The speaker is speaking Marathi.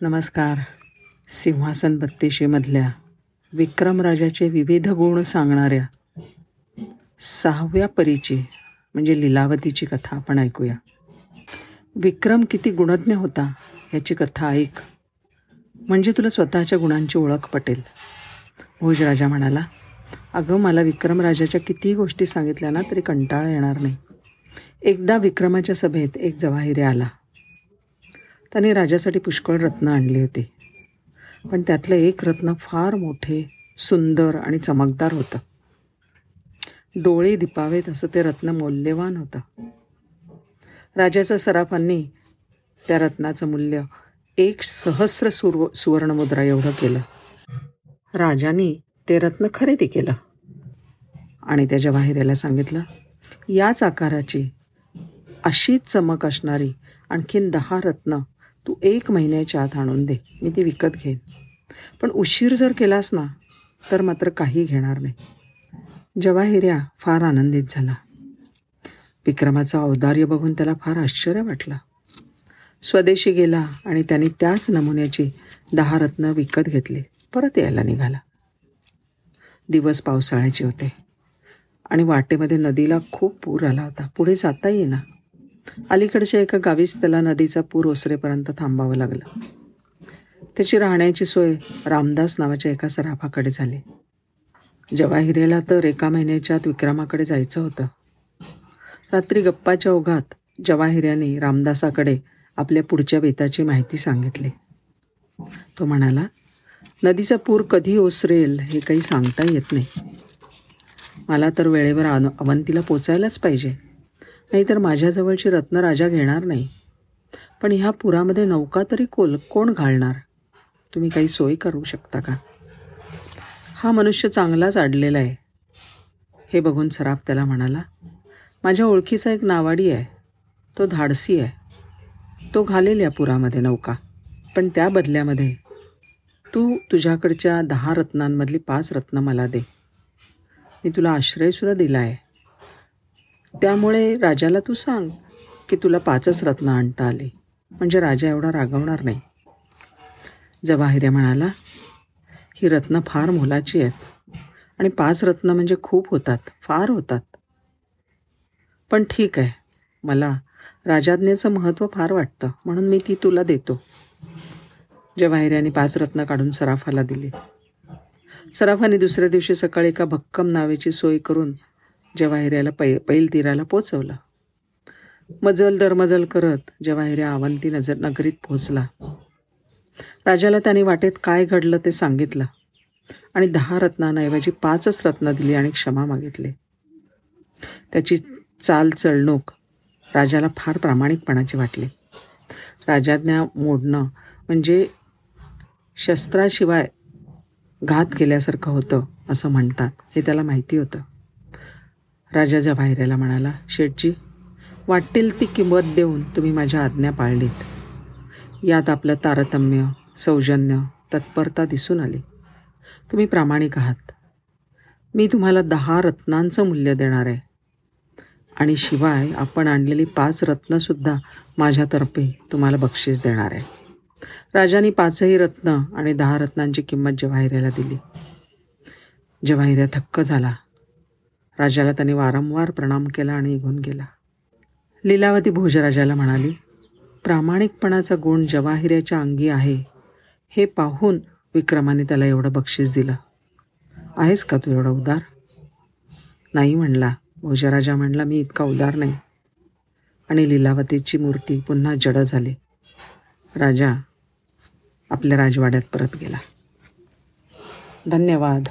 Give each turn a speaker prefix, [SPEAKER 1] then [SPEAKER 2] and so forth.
[SPEAKER 1] नमस्कार. सिंहासन बत्तीशीमधल्या विक्रमराजाचे विविध गुण सांगणाऱ्या सहाव्या परीची म्हणजे लीलावतीची कथा आपण ऐकूया. विक्रम किती गुणज्ञ होता याची कथा ऐक. म्हणजे तुला स्वतःच्या गुणांची ओळख पटेल. भोजराजा म्हणाला अगं मला विक्रमराजाच्या कितीही गोष्टी सांगितल्या ना तरी कंटाळा येणार नाही. एकदा विक्रमाच्या सभेत एक जवाहिरे आला. त्याने राजासाठी पुष्कळ रत्न आणली होती. पण त्यातलं एक रत्न फार मोठे सुंदर आणि चमकदार होतं. डोळे दिपावेत असं ते रत्न मौल्यवान होतं. राजाच्या सराफांनी त्या रत्नाचं मूल्य एक सहस्र सुर सुवर्णमुद्रा एवढं केलं. राजाने ते रत्न खरेदी केलं. आणि त्याच्या जवाहिरेला सांगितलं याच आकाराची अशीच चमक असणारी आणखीन दहा रत्न तू एक महिन्याच्या आत आणून दे. मी ती विकत घेईन. पण उशीर जर केलास ना तर मात्र काही घेणार नाही. जवाहिर्या फार आनंदित झाला. विक्रमाचं औदार्य बघून त्याला फार आश्चर्य वाटलं. स्वदेशी गेला आणि त्याने त्याच नमुन्याची दहा रत्न विकत घेतली. परत यायला निघाला. दिवस पावसाळ्याचे होते. आणि वाटेमध्ये नदीला खूप पूर आला होता. पुढे जाता येईना. अलीकडच्या एका गावीच त्याला नदीचा पूर ओसरेपर्यंत थांबावं लागलं. त्याची राहण्याची सोय रामदास नावाच्या एका सराफाकडे झाली. जवाहिरेला तर एका महिन्याच्या आत विक्रमाकडे जायचं होतं. रात्री गप्पाच्या ओघात जवाहिऱ्याने रामदासाकडे आपल्या पुढच्या बेताची माहिती सांगितली. तो म्हणाला नदीचा पूर कधी ओसरेल हे काही सांगता येत नाही. मला तर वेळेवर अवंतीला पोचायलाच पाहिजे. नाहीतर माझ्याजवळची रत्न राजा घेणार नाही. पण ह्या पुरामध्ये नौका तरी कोल कोण घालणार? तुम्ही काही सोय करू शकता का? हा मनुष्य चांगलाच अडलेला आहे. हे बघून सराफ त्याला म्हणाला माझ्या ओळखीचा एक नावाडी आहे. तो धाडसी आहे. तो घालेल या पुरामध्ये नौका. पण त्या बदल्यामध्ये तू तुझ्याकडच्या दहा रत्नांमधली पाच रत्न मला दे. मी तुला आश्रयसुद्धा दिला आहे त्यामुळे राजाला तू सांग की तुला पाचच रत्न आणता आली. म्हणजे राजा एवढा रागवणार नाही. जवाहिरे म्हणाला ही रत्न फार मोलाची आहेत आणि पाच रत्न म्हणजे खूप होतात फार होतात. पण ठीक आहे मला राजाज्ञेचं महत्त्व फार वाटतं म्हणून मी ती तुला देतो. जवाहिऱ्याने पाच रत्न काढून सराफाला दिली. सराफाने दुसऱ्या दिवशी सकाळी एका भक्कम नावेची सोय करून जवाहिऱ्याला पै पैल तीराला पोचवलं. मजल दरमजल करत जवाहिऱ्या अवंती नजर नगरीत पोहोचला. राजाला त्याने वाटेत काय घडलं ते सांगितलं. आणि दहा रत्नांऐवजी पाचच रत्न दिली आणि क्षमा मागितले. त्याची चाल चळणूक राजाला फार प्रामाणिकपणाची वाटली. राजाज्ञा मोडणं म्हणजे शस्त्राशिवाय घात केल्यासारखं होतं असं म्हणतात हे त्याला माहिती होतं. राजा जवाहिरेला म्हणाला शेठजी वाटेल ती किंमत देऊन तुम्ही माझ्या आज्ञा पाळलीत. यात आपलं तारतम्य सौजन्य तत्परता दिसून आली. तुम्ही प्रामाणिक आहात. मी तुम्हाला दहा रत्नांचं मूल्य देणार आहे. आणि शिवाय आपण आणलेली पाच रत्नसुद्धा माझ्यातर्फे तुम्हाला बक्षीस देणार आहे. राजाने पाचही रत्न आणि दहा रत्नांची किंमत जवाहिऱ्याला दिली जवाहिऱ्या थक्क झाला राजाला त्याने वारंवार प्रणाम केला आणि निघून गेला. लीलावती भोजराजाला म्हणाली प्रामाणिकपणाचा गुण जवाहिऱ्याच्या अंगी आहे. हे पाहून विक्रमाने त्याला एवढं बक्षीस दिलं. आहेस का तू एवढा उदार? नाही म्हणला. भोजराजा म्हणला मी इतका उदार नाही. आणि लीलावतीची मूर्ती पुन्हा जड झाली. राजा आपल्या राजवाड्यात परत गेला. धन्यवाद.